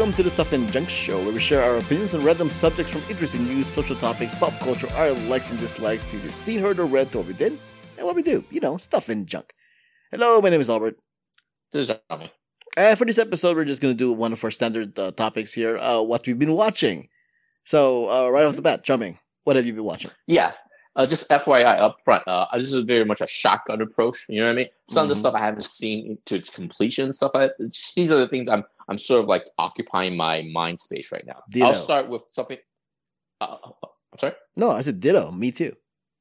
welcome to the Stuff and Junk Show, where we share our opinions on random subjects from interesting news, social topics, pop culture, our likes and dislikes, things we've seen, heard, or read, what we did, and what we do. You know, stuff and junk. Hello, my name is Albert. This is Tommy. And for this episode, we're just going to do one of our standard uh, topics here uh, what we've been watching. So, uh, right off the bat, Jiaming, what have you been watching? Yeah. Uh, just FYI up front, uh, this is very much a shotgun approach. You know what I mean? Some of the Mhm. stuff I haven't seen to its completion and stuff. Like that. Just- these are the things I'm I'm sort of like occupying my mind space right now. Ditto. I'll start with something. Uh, uh, I'm sorry. No, I said ditto. Me too.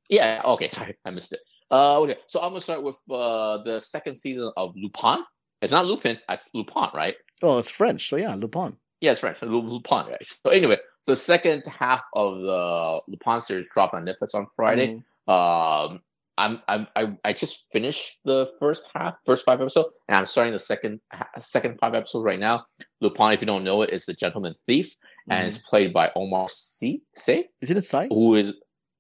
Yeah. Okay. Sorry, I missed it. Uh, okay. So I'm gonna start with uh the second season of Lupin. It's not Lupin. It's Lupin, right? Oh, it's French. So, yeah, Lupin. Yeah, French. Lu- Lupin, right? So anyway, the second half of the Lupin series dropped on Netflix on Friday. Mhm. Um, I'm, I'm I, I just finished the first half, first five episodes, and I'm starting the second second five episodes right now. Lupin, if you don't know it, is the gentleman thief, and Mhm. it's played by Omar Sy, Say, Isn't it Psy? who is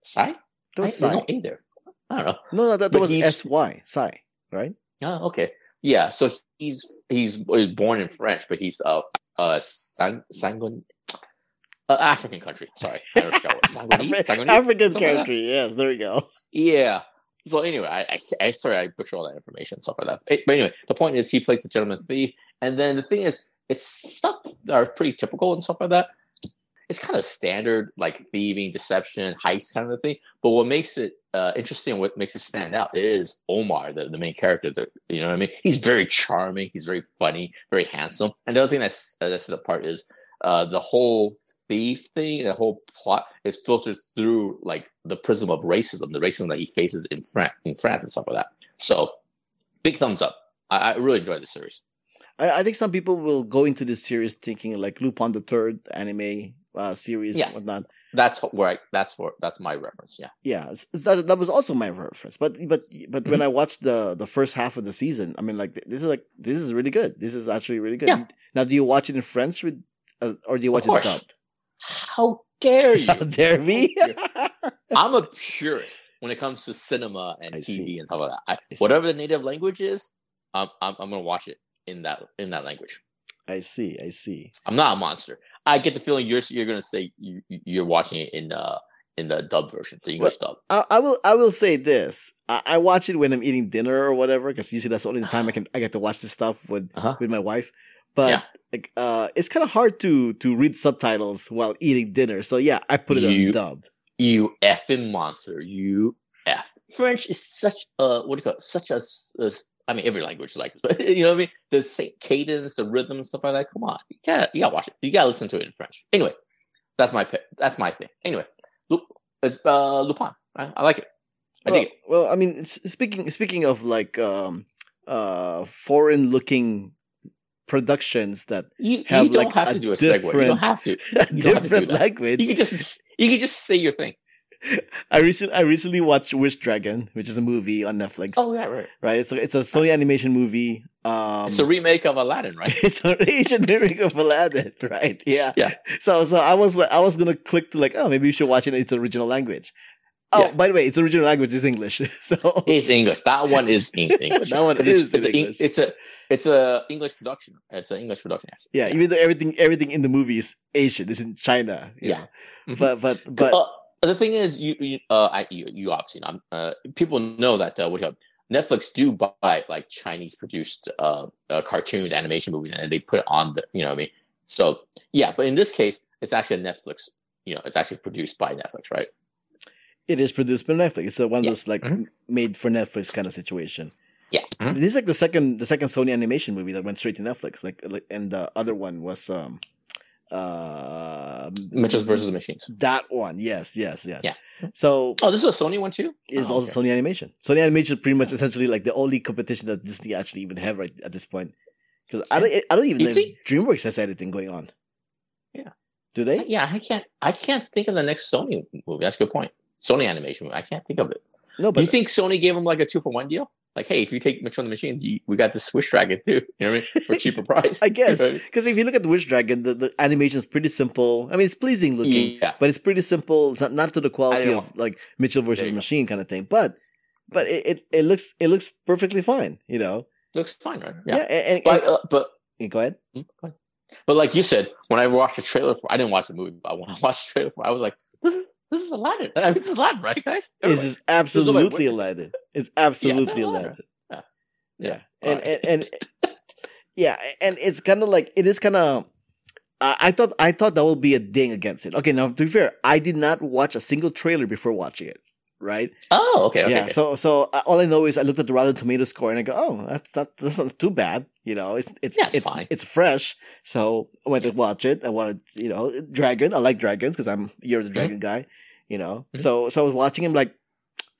Sai? Was There's Psy. no A there. I don't know. No, no, that, that was he's- S Y. Psy, right? Oh, okay. Yeah, so he's he's was born in French, but he's uh uh Sanguin uh, African country. Sorry, I forgot what Sanguinese. Sanguinese? African Something like country. Yes, there we go. Yeah. So anyway, I, I, I sorry I butchered all that information and stuff like that. But anyway, the point is he plays the gentleman thief, and then the thing is, it's stuff that are pretty typical and stuff like that. It's kind of standard, like thieving, deception, heist kind of thing. But what makes it uh, interesting, what makes it stand out, is Omar, the, the main character. The, you know what I mean? He's very charming. He's very funny, very handsome. And the other thing that's that's set apart is uh, the whole thief thing, the whole plot is filtered through like the prism of racism, the racism that he faces in France, in France and stuff like that. So, big thumbs up. I, I really enjoyed the series. I think some people will go into this series thinking like Lupin the Third anime uh, series Yeah. and whatnot. That's where I, that's where that's my reference. Yeah, Yeah, that, that was also my reference. But but but Mm-hmm. when I watched the the first half of the season, I mean, like this is like this is really good. This is actually really good. Yeah. Now, do you watch it in French with, uh, or do you watch it dubbed? how dare you? How dare me? I'm a purist when it comes to cinema and I TV see. and stuff like that. I, I whatever the native language is, I'm, I'm I'm gonna watch it in that in that language. I see. I see. I'm not a monster. I get the feeling you're you're gonna say you, you- you're watching it in the in the dub version, the English dub. I, I will. I will say this. I, I watch it when I'm eating dinner or whatever, because usually that's the only time I can I get to watch this stuff with Uh-huh. with my wife. But Yeah. like, uh, it's kind of hard to to read subtitles while eating dinner. So yeah, I put it You- on dubbed. You effing monster. You F. French is such a what do you call it? Such a, a I mean, every language is like this, but you know what I mean. The same cadence, the rhythm, and stuff like that. Come on, you gotta you gotta watch it. You gotta listen to it in French. Anyway, that's my pick. That's my thing. Anyway, Lup, it's, uh, Lupin. I, I like it. I well, dig it. well, I mean, speaking speaking of like um uh foreign looking productions that You, have, you don't like, have to do a segue. You don't have to. You don't have to different language. You can just you can just say your thing. I recently I recently watched Wish Dragon, which is a movie on Netflix. Oh yeah, right. right, it's a, it's a Sony animation movie. Um, It's a remake of Aladdin, right? it's an Asian lyric of Aladdin, right? Yeah. Yeah. So so I was like I was gonna click to like oh maybe you should watch it in its original language. Oh, Yeah. by the way, its original language is English. So It's English. That one is in English. That one 'Cause is it's, it's, in a, English. it's a it's a English production. It's an English production. Yes. yeah, even though everything everything in the movie is Asian, it's in China. Yeah. know. Mhm. But but but uh, the thing is, you you uh, I, you, you obviously know. Uh, people know that uh, what you call? Netflix do buy like Chinese produced uh, uh, cartoons, animation movies, and they put it on the you know what I mean. So yeah, but in this case, it's actually a Netflix. You know, it's actually produced by Netflix, right? it is produced by Netflix. It's a one of Yeah. those like Mhm. made for Netflix kind of situation. Yeah. Mhm. This is like the second the second Sony animation movie that went straight to Netflix. Like, like and the other one was um uh Mitchell's versus the Machines. that one. Yes, yes, yes. Yeah. So Oh, this is a Sony one too. is Oh, also okay. Sony Animation. Sony Animation is pretty much essentially like the only competition that Disney actually even have right at this point. Because I don't, I don't even You know think- DreamWorks has anything going on. Yeah. Do they? Yeah, I can't. I can't think of the next Sony movie. That's a good point. Sony animation movie. I can't think of it. No, but you think Sony gave them like a two for one deal? Like, hey, if you take Mitchell and the Machines, you, we got the Swish Dragon too. You know what I mean? For cheaper price. I guess You know what I mean? because if you look at the Wish Dragon, the, the animation is pretty simple. I mean, it's pleasing looking, Yeah. but it's pretty simple. It's not, not to the quality of like Mitchell versus. Machine kind of thing. But but it, it, it looks it looks perfectly fine. You know. Looks fine, right? Yeah. Yeah. and, and, But uh, but go ahead. Hmm, go ahead. But like you said, when I watched the trailer for, I didn't watch the movie, but when I watched the trailer for, I was like, this is this is Aladdin. I mean, this is Aladdin, right, guys? This is absolutely Wait. Aladdin. It's absolutely Aladdin. Aladdin. Yeah. Yeah, and, right. and and yeah, and it's kind of like it is kind of. I I thought I thought that would be a ding against it. Okay, now to be fair, I did not watch a single trailer before watching it. Right? oh, okay, okay. yeah. okay. So so uh, all I know is I looked at the Rotten Tomato score and I go, oh, that's not that's not too bad. You know, it's it's Yeah, it's it's, fine. it's fresh. So I went to watch it. I wanted, you know, Dragon. I like dragons because I'm you're the dragon guy. You know, Mhm. so so I was watching him like,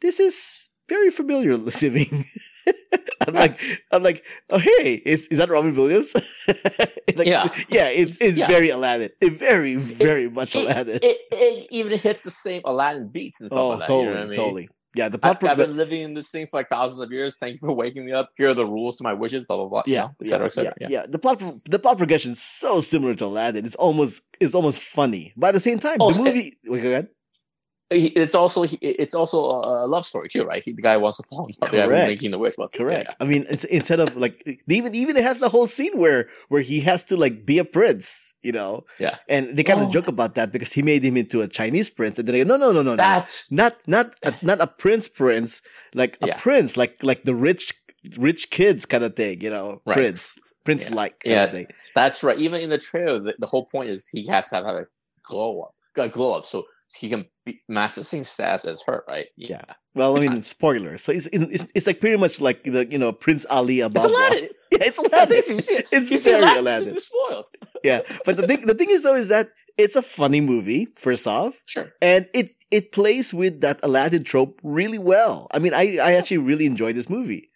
this is very familiar listening. I'm like, I'm like, oh hey, is is that Robin Williams? like, Yeah. yeah, it's it's Yeah. very Aladdin. It very very much it, Aladdin. it, it even hits the same Aladdin beats and stuff oh, like that. totally, you know I mean? totally. Yeah, the I, plot. I've been living in this thing for like thousands of years. Thank you for waking me up. Here are the rules to my wishes. Blah blah blah. you yeah, know, et cetera, et yeah, cetera. yeah, Yeah. yeah. The plot, the plot progression is so similar to Aladdin. It's almost, it's almost funny, but at the same time, Oh, the movie. Wait, go ahead. It's also it's also a love story too, right? He, the guy wants to fall in love. The guy Correct. making the wish. wants Correct. yeah. I mean, it's instead of like even even it has the whole scene where where he has to like be a prince, you know. Yeah. And they kind of Oh, joke about that because he made him into a Chinese prince, and then they go, no, no, no, no, no, That's not not a, not a prince prince, like a Yeah. prince, like like the rich rich kids kind of thing, you know, Right. prince prince like kind Yeah. of thing. that's right. Even in the trailer, the, the whole point is he has to have a glow up, a glow up, so he can be, match the same stats as her, right? Yeah. Well, I mean, time. spoiler. So it's, it's it's like pretty much like the you know Prince Ali It's. Aladdin. Yeah, it's Aladdin. it's, you see, It's you see very Aladdin, Aladdin. You're spoiled. Yeah, but the thing the thing is though is that it's a funny movie first off, Sure. and it it plays with that Aladdin trope really well. I mean, I I actually really enjoy this movie.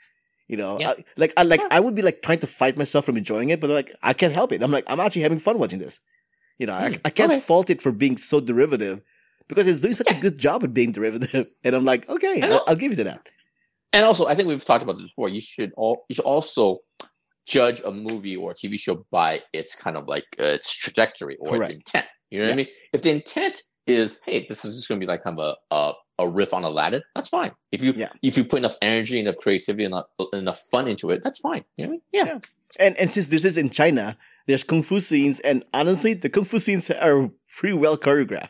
You know, Yeah. I, like I like Sure. I would be like trying to fight myself from enjoying it, but like I can't help it. I'm like I'm actually having fun watching this. You know, Hmm, I, I can't okay. fault it for being so derivative because it's doing such a good job at being derivative, and I'm like, okay, I'll. I'll give you to that. And also, I think we've talked about this before. You should all you should also judge a movie or a TV show by its kind of like uh, its trajectory or Correct. its intent. You know what Yeah. I mean? If the intent is, hey, this is just going to be like kind of a, a a riff on Aladdin, that's fine. If you Yeah. if you put enough energy, enough creativity, enough enough fun into it, that's fine. You know what I mean? Yeah. Yeah. And and since this is in China, there's kung fu scenes, and honestly, the kung fu scenes are pretty well choreographed.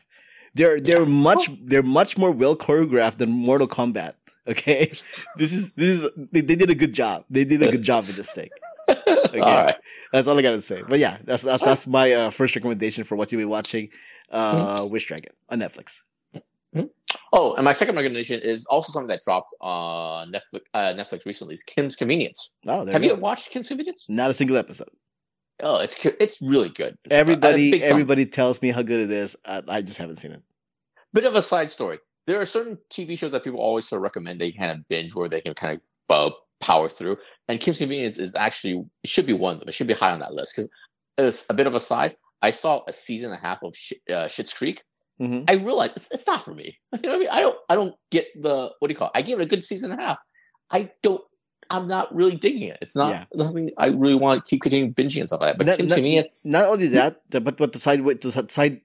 They're they're much they're much more well choreographed than Mortal Kombat. Okay, this is this is they, they did a good job. They did a good job with this thing. all right. That's all I gotta say. But yeah, that's that's that's my uh, first recommendation for what you'll be watching. Uh, Mm-hmm. Wish Dragon on Netflix. Oh, and my second recommendation is also something that dropped on Netflix. Uh, Netflix recently is Kim's Convenience. Oh, there Have you you watched Kim's Convenience? Not a single episode. Oh, it's it's really good. It's, Everybody everybody tells me how good it is. I, I just haven't seen it. bit of a side story. There are certain TV shows that people always sort of recommend they kind of binge where they can kind of uh, power through. And Kim's Convenience is actually it should be one of them. It should be high on that list because it's a bit of a side. I saw a season and a half of Sh- uh, Schitt's Creek. Mhm. I realized it's, it's not for me. You know what I mean? I don't I don't get the what do you call it? I gave it a good season and a half. I don't. I'm not really digging it. It's not Yeah. nothing I really want to keep continuing binging and stuff like that. But Not- Kim's not- Not only that, but but the side the side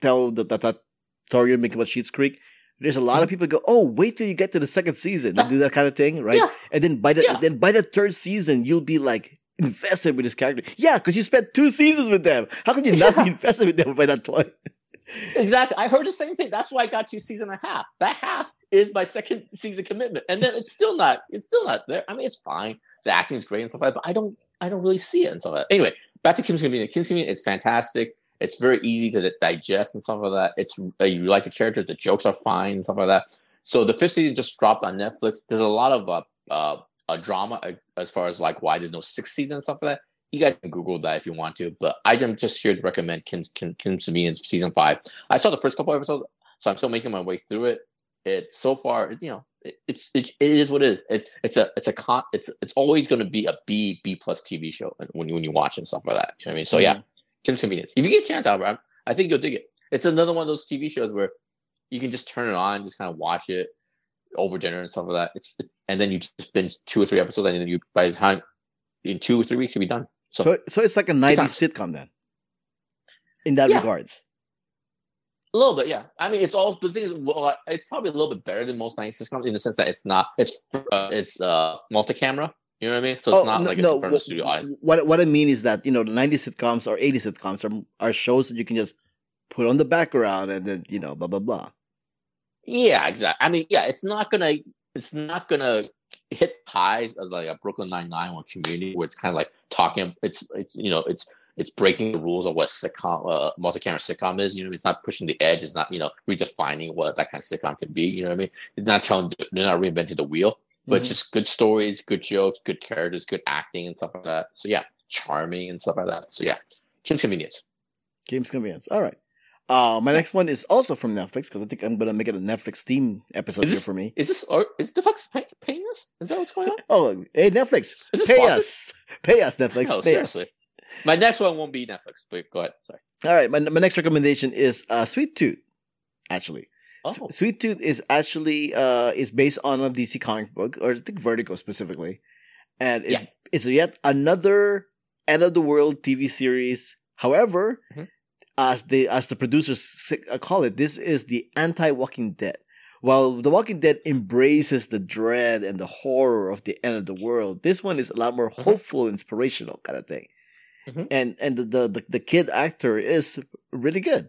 tell that that, that story you're making about Schitt's Creek. There's a lot of mm-hmm. people go, oh, wait till you get to the second season. They do that kind of thing, right? Yeah. And then by the Yeah. then by the third season, you'll be like invested with this character. Yeah, because you spent two seasons with them. How could you not be invested with them by that point? Exactly. I heard the same thing. That's why I got to season and a half. That half is my second season commitment. And then it's still not, it's still not there. I mean, it's fine. The acting's great and stuff like that, but I don't, I don't really see it and stuff like that. Anyway, back to Kim's Convenience. Kim's Convenience, it's fantastic. It's very easy to digest and stuff like that. It's, uh, you like the characters, the jokes are fine and stuff like that. So the fifth season just dropped on Netflix. There's a lot of, uh, uh, a drama uh, as far as like why there's no sixth season and stuff like that. You guys can Google that if you want to, but I'm just here to recommend Kim's, Kim, Kim's Convenience season five. I saw the first couple episodes, so I'm still making my way through it. It's so far, it's you know, it, it's it, it is what it is. It's it's a it's a con. It's it's always going to be a B B plus TV show when you when you watch and stuff like that. You know what I mean? So yeah, mm-hmm. Kim's Convenience. If you get a chance, Albert, I'm- I think you'll dig it. It's another one of those TV shows where you can just turn it on, just kind of watch it over dinner and stuff like that. It's and then you just binge two or three episodes, and then you by the time in two or three weeks you'll be done. So, So so it's like a 90s times. sitcom then. In that Yeah. regards. A little bit, yeah. I mean, it's all the thing is, well, it's probably a little bit better than most 90s sitcoms in the sense that it's not, it's uh, it's uh multi-camera. You know what I mean? So it's Oh, not no, like a no, confirmed wh- studio eyes. What what I mean is that you know the '90s sitcoms or '80s sitcoms are are shows that you can just put on the background and then you know blah blah blah. Yeah, exactly. I mean, yeah, it's not gonna it's not gonna hit highs as like a Brooklyn Nine Nine or Community, where it's kind of like talking. It's it's you know it's it's breaking the rules of what sitcom uh, multi-camera sitcom is. You know, it's not pushing the edge. It's not you know redefining what that kind of sitcom can be. You know what I mean? It's not telling. They're not reinventing the wheel, but Mhm. just good stories, good jokes, good characters, good acting and stuff like that. So yeah, charming and stuff like that. So yeah, Kim's Convenience. Games convenience. All right. Uh, my next one is also from Netflix because I think I'm gonna make it a Netflix theme episode Is here for me. Is this or is the Fox pay, paying us? Is that what's going on? Oh, hey Netflix, Is this pay sponsored? us, pay us Netflix. No, pay seriously. us. My next one won't be Netflix, but go ahead. Sorry. All right, my my next recommendation is uh, Sweet Tooth. Actually, Oh, Sweet Tooth is actually uh is based on a DC comic book, or I think Vertigo specifically, and it's it's yet another end of the world TV series. However, Mhm. As the as the producers uh, call it, this is the anti Walking Dead. While The Walking Dead embraces the dread and the horror of the end of the world, this one is a lot more Mhm. hopeful, inspirational kind of thing. Mhm. And and the, the the kid actor is really good.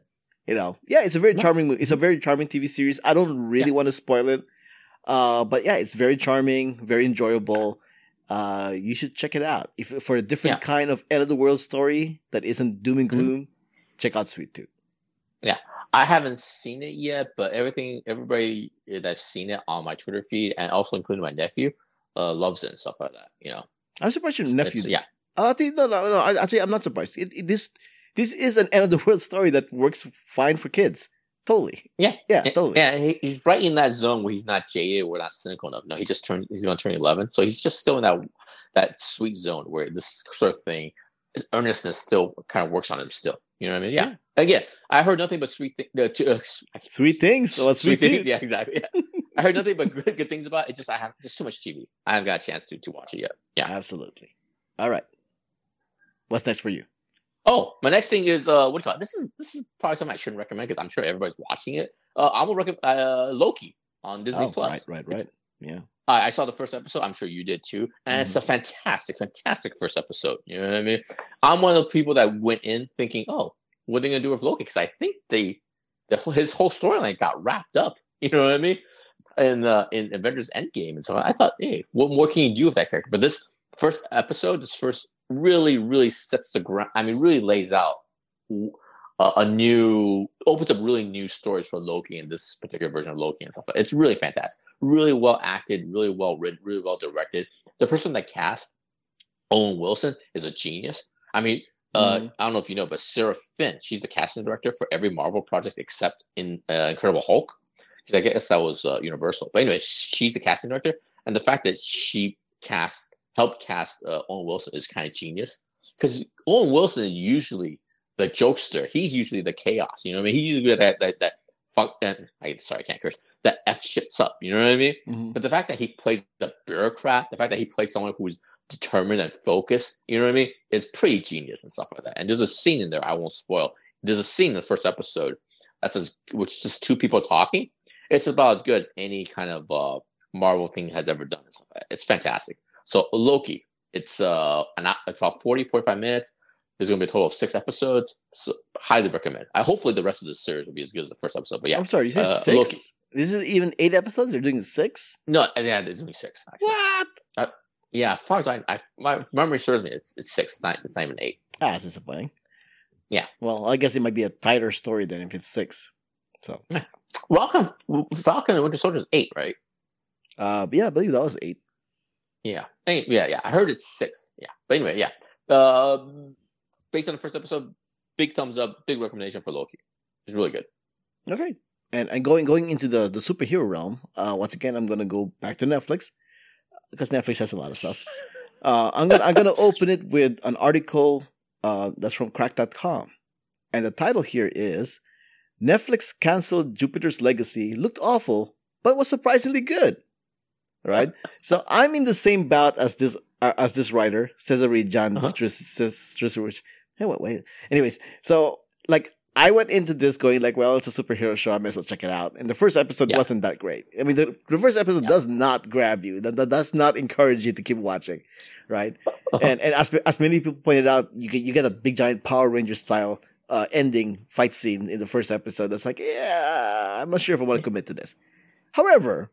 You know, yeah, it's a very charming. mo- It's a very charming TV series. I don't really want to spoil it, uh, but yeah, it's very charming, very enjoyable. Uh, you should check it out. If for a different Yeah. kind of end of the world story that isn't doom and Mhm. gloom, check out Sweet Tooth. Yeah, I haven't seen it yet, but everything, everybody that's seen it on my Twitter feed, and also including my nephew, uh, loves it and stuff like that. You know, I'm surprised your nephew. yeah, Uh, I think no, no, no. I, actually, I'm not surprised. It, it- this this is an end of the world story that works fine for kids. Totally. yeah, Yeah, totally. Yeah, he, he's right in that zone where he's not jaded or not cynical enough. No, he just turned. He's going to turn eleven, so he's just still in that that sweet zone where this sort of thing, earnestness, still kind of works on him. Still, you know what I mean? Yeah. Again, I heard nothing but sweet things. Uh, to, uh, Sweet things. So sweet, sweet, things. things. Yeah, exactly. Yeah. I heard nothing but good, good things about it. It's just I have just too much TV. I haven't got a chance to to watch it yet. Yeah. Absolutely. All right. What's next for you? Oh, my next thing is uh, what do you call it? This is this is probably something I shouldn't recommend because I'm sure everybody's watching it. Uh, I'm gonna recommend uh, Loki on Disney oh, Plus. Right, right, right. It's- Yeah. I I saw the first episode. I'm sure you did too, and it's a Mm-hmm. fantastic, fantastic first episode. You know what I mean? I'm one of the people that went in thinking, "Oh, what are they gonna do with Loki?" Because I think they, the, his whole storyline got wrapped up. You know what I mean? In uh, in Avengers Endgame, and so I thought, "Hey, what more can you do with that character?" But this first episode, this first really, really sets the ground. I mean, really lays out a, a new, opens up really new stories for Loki in this particular version of Loki and stuff. It's really fantastic really well acted, really well written, really well directed. The person that cast Owen Wilson is a genius. I mean, uh, Mhm. I don't know if you know, but Sarah Finn, she's the casting director for every Marvel project except in uh, Incredible Hulk. 'Cause I guess that was uh, Universal. But anyway, she's the casting director, and the fact that she cast, helped cast uh, Owen Wilson is kind of genius. Because Owen Wilson is usually the jokester. He's usually the chaos. You know what I mean? He's usually that that that fuck. That, I sorry, I can't curse. That f shits up. You know what I mean? Mhm. But the fact that he plays the bureaucrat, the fact that he plays someone who's determined and focused, you know what I mean, is pretty genius and stuff like that. And there's a scene in there I won't spoil. There's a scene in the first episode that's as which is just two people talking. It's about as good as any kind of uh, Marvel thing has ever done. and stuff like that. It's fantastic. So Loki, it's uh an, it's about 40, 45 minutes. There's gonna be a total of six episodes. So highly recommend. I hopefully the rest of the series will be as good as the first episode. But yeah, I'm sorry, you said uh, six? Loki. This is even eight episodes? They're doing six? no, yeah, there's only six. Actually. What? Yeah, as far as I, I my memory serves me, it's it's six. It's not, it's not even eight. Ah, that's disappointing. Yeah. Well, I guess it might be a tighter story than if it's six. So, Welcome, Falcon and Winter Soldier is eight, right? uh, but yeah, I believe that was eight. Yeah, Hey, yeah, yeah. I heard it's six. Yeah, but anyway, yeah. Um, based on the first episode, big thumbs up, big recommendation for Loki. It's really good. Okay. And and going going into the the superhero realm, uh, once again, I'm gonna go back to Netflix because Netflix has a lot of stuff. Uh, I'm gonna I'm gonna open it with an article uh, that's from Cracked.com, and the title here is Netflix canceled Jupiter's Legacy. Looked awful, but was surprisingly good. Right. so I'm in the same bout as this uh, as this writer Cesare John Uh-huh. Stris- Stris- Stris- Hey, wait, wait. Anyways, so like I went into this going like, well, it's a superhero show. I might as well check it out. And the first episode Yeah. wasn't that great. I mean, the, the first episode Yeah. does not grab you. That, that does not encourage you to keep watching, right? and and as as many people pointed out, you get you get a big giant Power Ranger style uh, ending fight scene in the first episode. That's like, yeah, I'm not sure if I want to commit to this. However,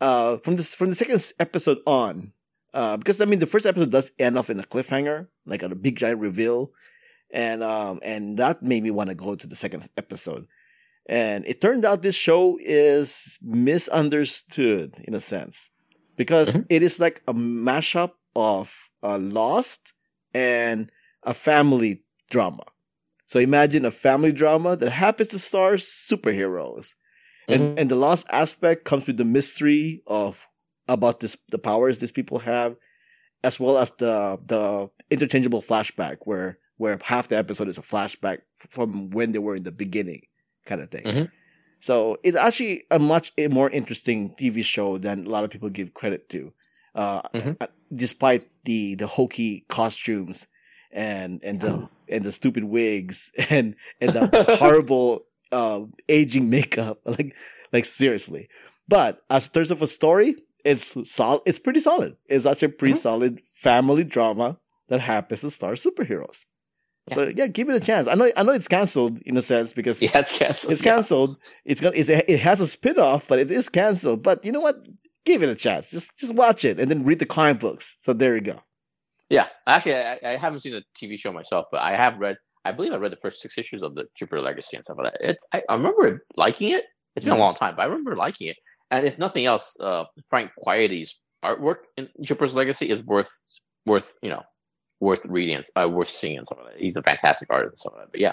uh, from this from the second episode on, uh, because I mean the first episode does end off in a cliffhanger, like a big giant reveal, and um and that made me want to go to the second episode. And it turned out this show is misunderstood in a sense because Mhm. it is like a mashup of uh, Lost and a family drama. So imagine a family drama that happens to star superheroes, and Mhm. and the Lost aspect comes with the mystery of about this the powers these people have, as well as the the interchangeable flashback where where half the episode is a flashback from when they were in the beginning, kind of thing. Mhm. So it's actually a much more interesting TV show than a lot of people give credit to, uh, Mhm. uh, despite the the hokey costumes and and the and the stupid wigs and and the horrible uh, aging makeup. Like like seriously. But as terms of a story, it's sol- It's pretty solid. It's actually a pretty Mhm. solid family drama that happens to star superheroes. So Yeah. yeah, give it a chance. I know I know it's canceled in a sense because Yeah, it's canceled. it's yeah. canceled. It's gonna it's a, it has a spin-off, but it is canceled. But you know what? Give it a chance. Just just watch it and then read the comic books. So there you go. Yeah, actually, I, I haven't seen the TV show myself, but I have read. I believe I read the first six issues of the Jupiter Legacy and stuff like that. It's I, I remember liking it. It's been a long time, but I remember liking it. And if nothing else, uh, Frank Quitely's artwork in Jupiter's Legacy is worth worth you know worth reading, uh, worth seeing and stuff like that. He's a fantastic artist and stuff like that. But yeah,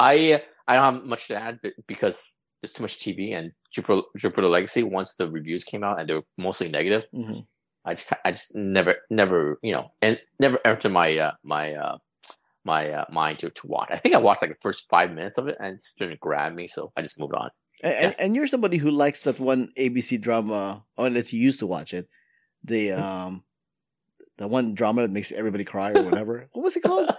I I don't have much to add be- because there's too much TV and Jupiter Jupiter Legacy. Once the reviews came out and they were mostly negative, Mhm. I just I just never never you know and never entered my uh, my uh, my uh, mind to, to watch. I think I watched like the first five minutes of it and it just didn't grab me, so I just moved on. And, and, and you're somebody who likes that one ABC drama, or unless you used to watch it, the Hmm. um, the one drama that makes everybody cry or whatever. what was it called?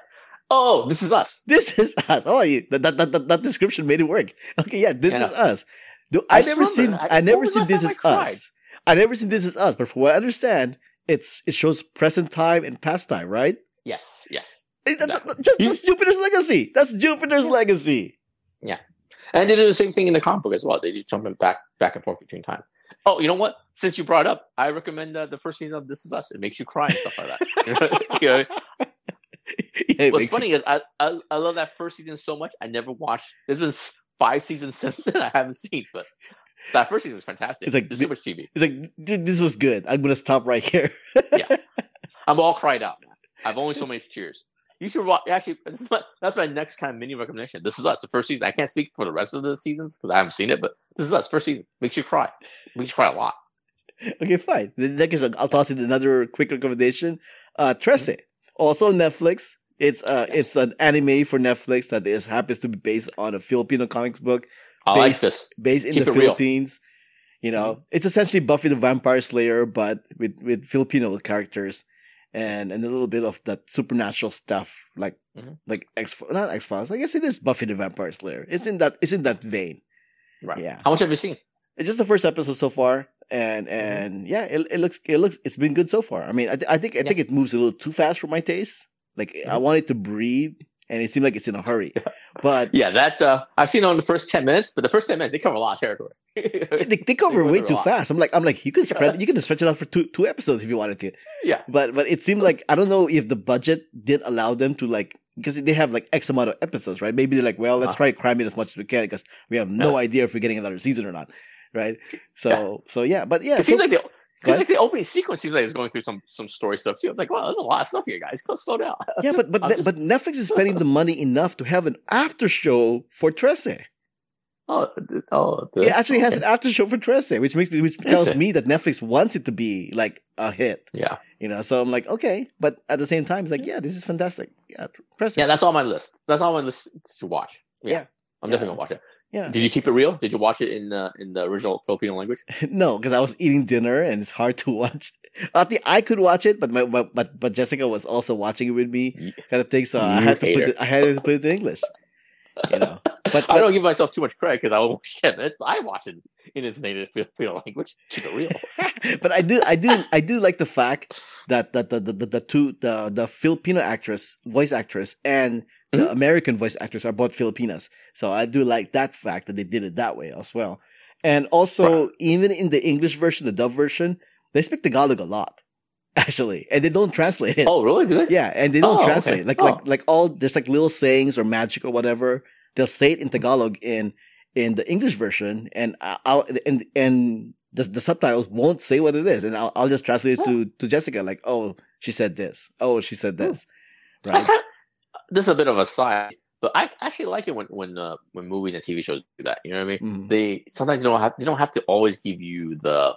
Oh, this is us. this is us. Oh, you, that, that that that description made it work. Okay, yeah, this Yeah. is us. Do, I I, never seen. I, I- never seen this is I us. I never seen this is us. But from what I understand, it's it shows present time and past time, right? Yes, yes. It- That's, Exactly. just, that's Jupiter's legacy. That's Jupiter's legacy. Yeah, and they do the same thing in the comic book as well. They just jumping back back and forth between time. Oh, you know what? Since you brought it up, I recommend uh, the first season of This Is Us. It makes you cry and stuff like that. you know, Yeah, What's funny is I, I I love that first season so much. I never watched. There's been five seasons since then. I haven't seen, but that first season was fantastic. It's like There's the- too much TV. It's like, dude, this was good. I'm gonna stop right here. Yeah, I'm all cried out. Man. I've only so many tears. You should watch. Actually, this is my, that's my next kind of mini recommendation. This is us. The first season. I can't speak for the rest of the seasons because I haven't seen it, but this is us. First season makes you cry. Makes you cry a lot. okay, fine. Then that case, I'll toss in another quick recommendation. Uh, Trece, also Netflix. It's uh, Yes. it's an anime for Netflix that is happens to be based on a Filipino comic book I like Based- this. based in Keep the it real. Philippines. You know, it's essentially Buffy the Vampire Slayer, but with with Filipino characters, and and a little bit of that supernatural stuff, like Mhm. like X not X Files. I guess it is Buffy the Vampire Slayer. It's in that it's in that vein. Right. Yeah. How much have you seen? It's just the first episode so far, and Mm-hmm. and yeah, it, it looks it looks it's been good so far. I mean, I, th- I think I Yeah. think it moves a little too fast for my taste. Like I Mhm. want it to breathe, and it seemed like it's in a hurry. But Yeah, that uh, I've seen it on the first ten minutes, but the first ten minutes they cover a lot of territory. they, they cover They way too fast. I'm like I'm like you can spread you can stretch it out for two two episodes if you wanted to. yeah, But but it seemed like I don't know if the budget did allow them to like because they have like X amount of episodes, right? Maybe they're like, well, let's Uh-huh. try cram it as much as we can because we have no idea if we're getting another season or not, right? So so yeah, but yeah, it so- seems like the Because like the opening sequence seems like it's going through some some story stuff too. I'm like, wow, there's a lot of stuff here, guys. Go slow down. yeah, but but just- but Netflix is spending the money enough to have an after show for Trece. oh, oh, the- It actually has an after show for Trece, which makes me which tells me that Netflix wants it to be like a hit. yeah, You know, so I'm like, okay, but at the same time, it's like, yeah, this is fantastic. Yeah, Trece. yeah. That's on my list. That's on my list to watch. Yeah, Yeah. I'm Yeah. definitely gonna watch it. yeah. Did you keep it real? Did you watch it in the in the original Filipino language? no, because I was eating dinner and it's hard to watch. I think I could watch it, but my, my but but Jessica was also watching it with me, kind of thing. So I You had to put it, I had to put it in English. But, I don't give myself too much credit because I watch it. It's, I watch it in its native Filipino language. Keep it real. but I do, I do, I do like the fact that that the the, the, the two the the Filipino actress, voice actress, and the Mhm. American voice actress are both Filipinas. So I do like that fact that they did it that way as well. And also, even in the English version, the dub version, they speak Tagalog a lot, actually, and they don't translate it. Oh, really? Do they? Yeah, and they don't Oh, translate. okay. Like Oh. like like all there's like little sayings or magic or whatever. They'll say it in Tagalog in in the English version, and I- I'll and and the, the subtitles won't say what it is, and I'll, I'll just translate it to to Jessica like, oh, she said this. Oh, she said this. Right. this is a bit of a side, but I actually like it when when uh, when movies and TV shows do that. You know what I mean? Mhm. They sometimes they don't have they don't have to always give you the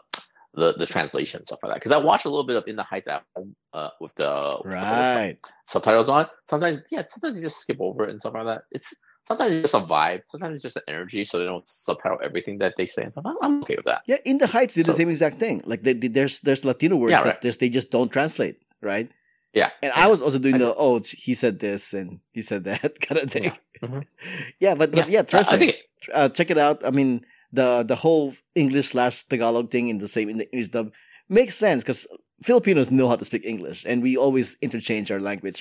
the, the translation stuff like that. Because I watched a little bit of In the Heights at home uh, with the with the Right. subtitles on. Sometimes yeah, sometimes you just skip over it and stuff like that. It's sometimes it's just a vibe. Sometimes it's just an energy, so they don't subtitle everything that they say and stuff. I'm- okay with that. Yeah, in the Heights did the same exact thing. Like they, they- there's there's Latino words Yeah, that right. just, they just don't translate, right? Yeah. And I was also doing I the oh he said this and he said that kind of thing. Yeah. Mhm. Yeah, but but yeah, I- I, translate. uh, check it out. I mean, the the whole English slash Tagalog thing in the same in the English dub makes sense because Filipinos know how to speak English, and we always interchange our language,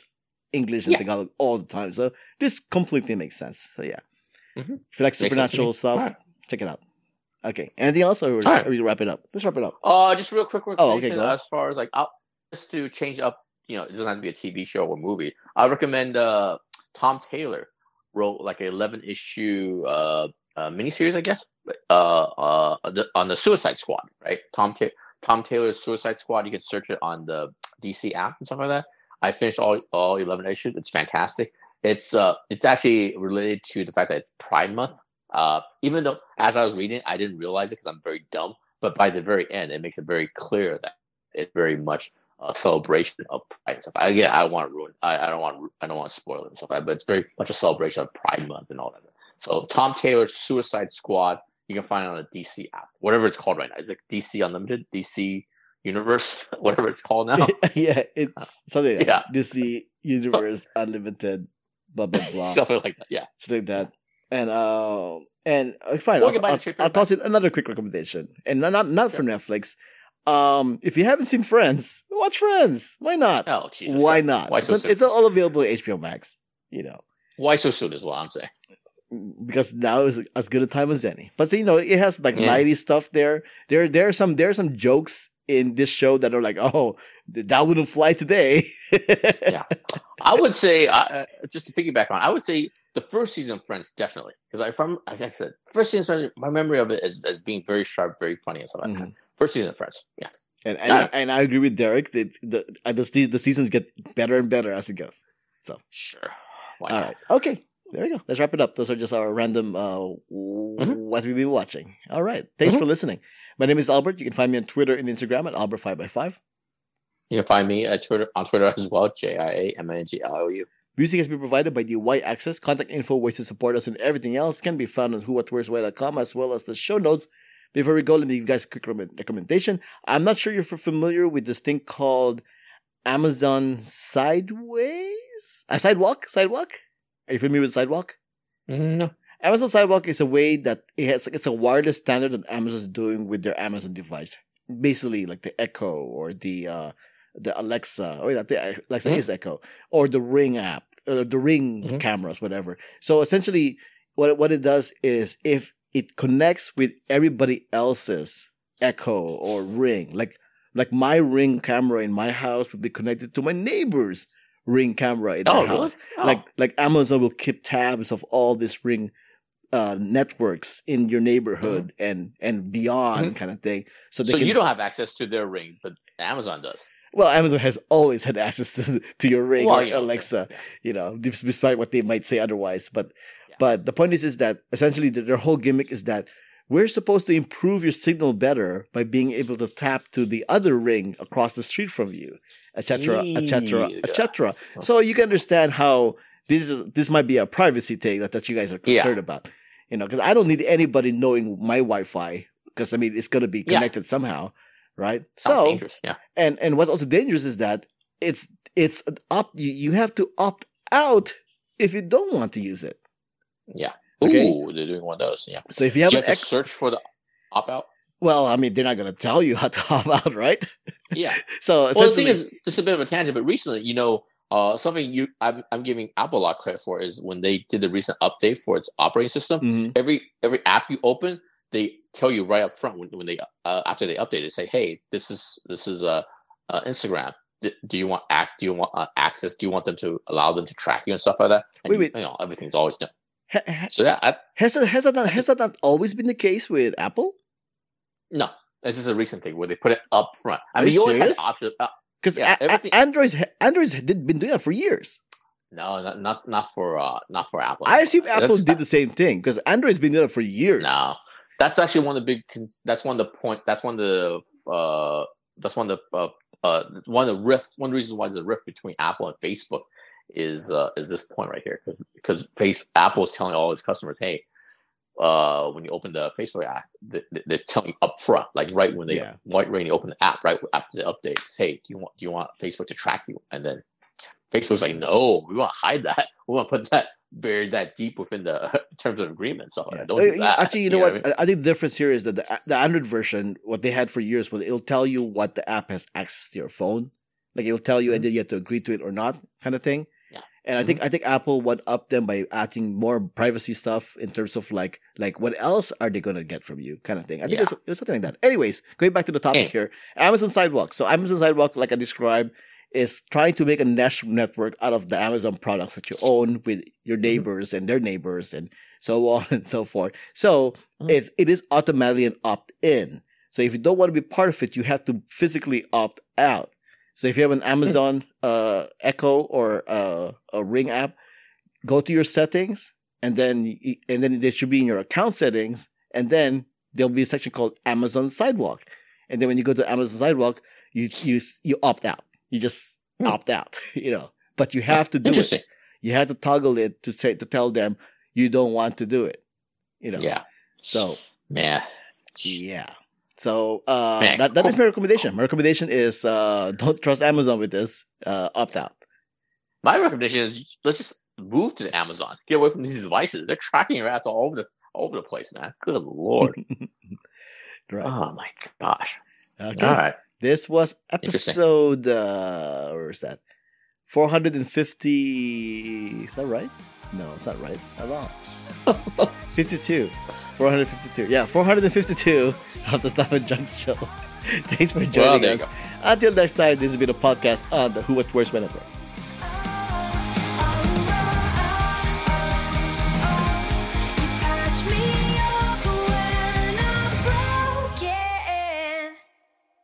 English and Yeah. Tagalog, all the time. So this completely makes sense. So yeah, Mhm. if you like Makes sense to supernatural stuff, Alright. check it out. Okay, anything else, or, Alright. or we wrap it up? Let's wrap it up. Uh, just real quick Oh, okay, go as far as like, I'll, just to change up, you know, it doesn't have to be a TV show or movie. I recommend uh, Tom Taylor wrote like an 11 issue uh, uh, miniseries, I guess, uh, uh, on the- on the Suicide Squad, right? Tom Ta- Tom Taylor's Suicide Squad. You can search it on the DC app and stuff like that. I finished all all 11 issues. It's fantastic. It's uh, it's actually related to the fact that it's Pride Month. Uh, even though as I was reading, it, I didn't realize it because I'm very dumb. But by the very end, it makes it very clear that it's very much a celebration of Pride and stuff. I, again, I want to ruin. I, I don't want. I don't want to spoil it and stuff. But it's very much a celebration of Pride Month and all that. So Tom Taylor's Suicide Squad, you can find it on the DC app, whatever it's called right now. Is it DC Unlimited, DC Universe, whatever it's called now? yeah, it's something. Yeah. Disney Universe Unlimited, blah blah blah, Something like that. Yeah. something like that. And uh, and uh, fine. Or I'll, I'll, I'll toss in another quick recommendation, and not not, not for Netflix. Um, if you haven't seen Friends, watch Friends. Why not? Oh Jesus! Why Christ. not? Why so it's, soon? it's all available on HBO Max. You know, Why so soon is what I'm saying. because now is as good a time as any. But you know, it has like Yeah. lighty stuff there. There, there are some there are some jokes in this show that are like, oh, that wouldn't fly today. Yeah. I would say, uh, uh, just to piggyback on, I would say the first season of Friends definitely because I from like I said, first season of Friends, my memory of it is as being very sharp, very funny and stuff like that. Mhm. First season of Friends, yeah. And and. I, and I agree with Derek. that the uh, the the, the seasons get better and better as it goes. So sure. Why All not? right. Okay. There we go. Let's wrap it up. Those are just our random uh, Mm-hmm. what we've been watching. All right. Thanks Mhm. for listening. My name is Albert. You can find me on Twitter and Instagram at Albert5x5. You can find me at Twitter on Twitter as well, J I A M N G L O U. Music has been provided by the Y Access. Contact info, ways to support us, and everything else can be found on whowhatwhereswhy.com as well as the show notes. Before we go, let me give you guys a quick recommendation. I'm not sure if you're familiar with this thing called Amazon Sideways? A sidewalk? Sidewalk? Are you familiar with Sidewalk? No. Amazon Sidewalk is a way that it has it's a wireless standard that Amazon's doing with their Amazon device. Basically, like the Echo or the uh the Alexa, or not the Alexa Mhm. is Echo, or the Ring app, or the Ring Mhm. cameras, whatever. So essentially, what it- what it does is if it connects with everybody else's Echo or Ring, like like my Ring camera in my house would be connected to my neighbor's Ring camera in their Oh, house really? Oh. like like Amazon will keep tabs of all these ring uh networks in your neighborhood and and beyond Mhm. kind of thing. So they so can, you don't have access to their ring, but Amazon does. well, Amazon has always had access to to your ring Well, or Alexa, yeah. you know, despite what they might say otherwise. But Yeah. but the point is is that essentially the, their whole gimmick is that we're supposed to improve your signal better by being able to tap to the other ring across the street from you, etc., etc., Yeah. etc. So you can understand how this is this might be a privacy thing that, that you guys are Yeah. concerned about. You know, because I don't need anybody knowing my Wi-Fi because I mean it's going to be Yeah. connected somehow, right? Sounds so dangerous. Yeah. and and what's also dangerous is that it's it's opt you, you have to opt out if you don't want to use it. Yeah. Okay. Ooh, they're doing one of those. Yeah. So if you have, you have to search for the opt out? well, I mean, they're not going to tell you how to opt out, right? Yeah. So Well, the thing is, this is a bit of a tangent, but recently, you know, uh, something you I'm, I'm giving Apple a lot of credit for is when they did the recent update for its operating system. Mhm. Every every app you open, they tell you right up front when, when they uh, after they update it, say, "Hey, this is this is uh, uh Instagram. D- do you want act? Do you want uh, access? Do you want them to allow them to track you and stuff like that?" And Wait, wait. you know, everything's always no. Ha- ha- So yeah, I, has that, has that not, has that not always been the case with Apple? no, it's just a recent thing where they put it up front. I Are mean, you always had serious? the option. Uh, Because Yeah, everything- Android's Android's did been doing that for years. no, not not not for uh not for Apple. I assume That's- Apple did the same thing because Android's been doing it for years. No, that's actually one of the big. That's one of the point. That's one of the. Uh, that's one of the. Uh, uh, one of the rift. One reason why there's a rift between Apple and Facebook is uh, is this point right here because because face Apple is telling all its customers, hey, uh, when you open the Facebook app, th- th- they're telling you up front, like right when they Yeah. right when you open the app, right after the update, hey, do you want do you want Facebook to track you? And then Facebook's like, no, we want to hide that. We want to put that buried that deep within the terms of agreement. So Yeah. don't Uh, do that. Actually, you know what what? I mean? I, I think the difference here is that the the Android version, what they had for years, was it'll tell you what the app has access to your phone. Like it'll tell you, and then you have to agree to it or not, kind of thing. Mm-hmm. And I think I think Apple would up them by adding more privacy stuff in terms of like like what else are they gonna get from you, kind of thing. I think it, was, it was something like that. Anyways, going back to the topic Hey. here, Amazon Sidewalk. So Amazon Sidewalk, like I described, is trying to make a mesh network out of the Amazon products that you own with your neighbors and their neighbors and so on and so forth. So Mhm. it, it is automatically an opt in. So if you don't want to be part of it, you have to physically opt out. So if you have an Amazon uh, Echo or uh, a Ring app, go to your settings and then and then they should be in your account settings and then there'll be a section called Amazon Sidewalk. And then when you go to Amazon Sidewalk, you you you opt out. You just Hmm. opt out, you know. But you have to do it you have to toggle it to say to tell them you don't want to do it. You know. Yeah. So Man. yeah. So uh, that, that is cool. my recommendation. My recommendation is uh, don't trust Amazon with this. Uh, opt out. My recommendation is let's just move to Amazon. Get away from these devices. They're tracking your ass all over the all over the place, man. Good lord. right. oh my gosh. Okay. All right. This was episode. Uh, where is that? Four hundred and fifty. Is that right? No, it's not right at all. Fifty-two. Four hundred fifty-two. Yeah, four hundred and fifty-two of the Stuff and Junk Show. Thanks for joining us. Until next time, this has been a podcast on the Who What Where's When Network.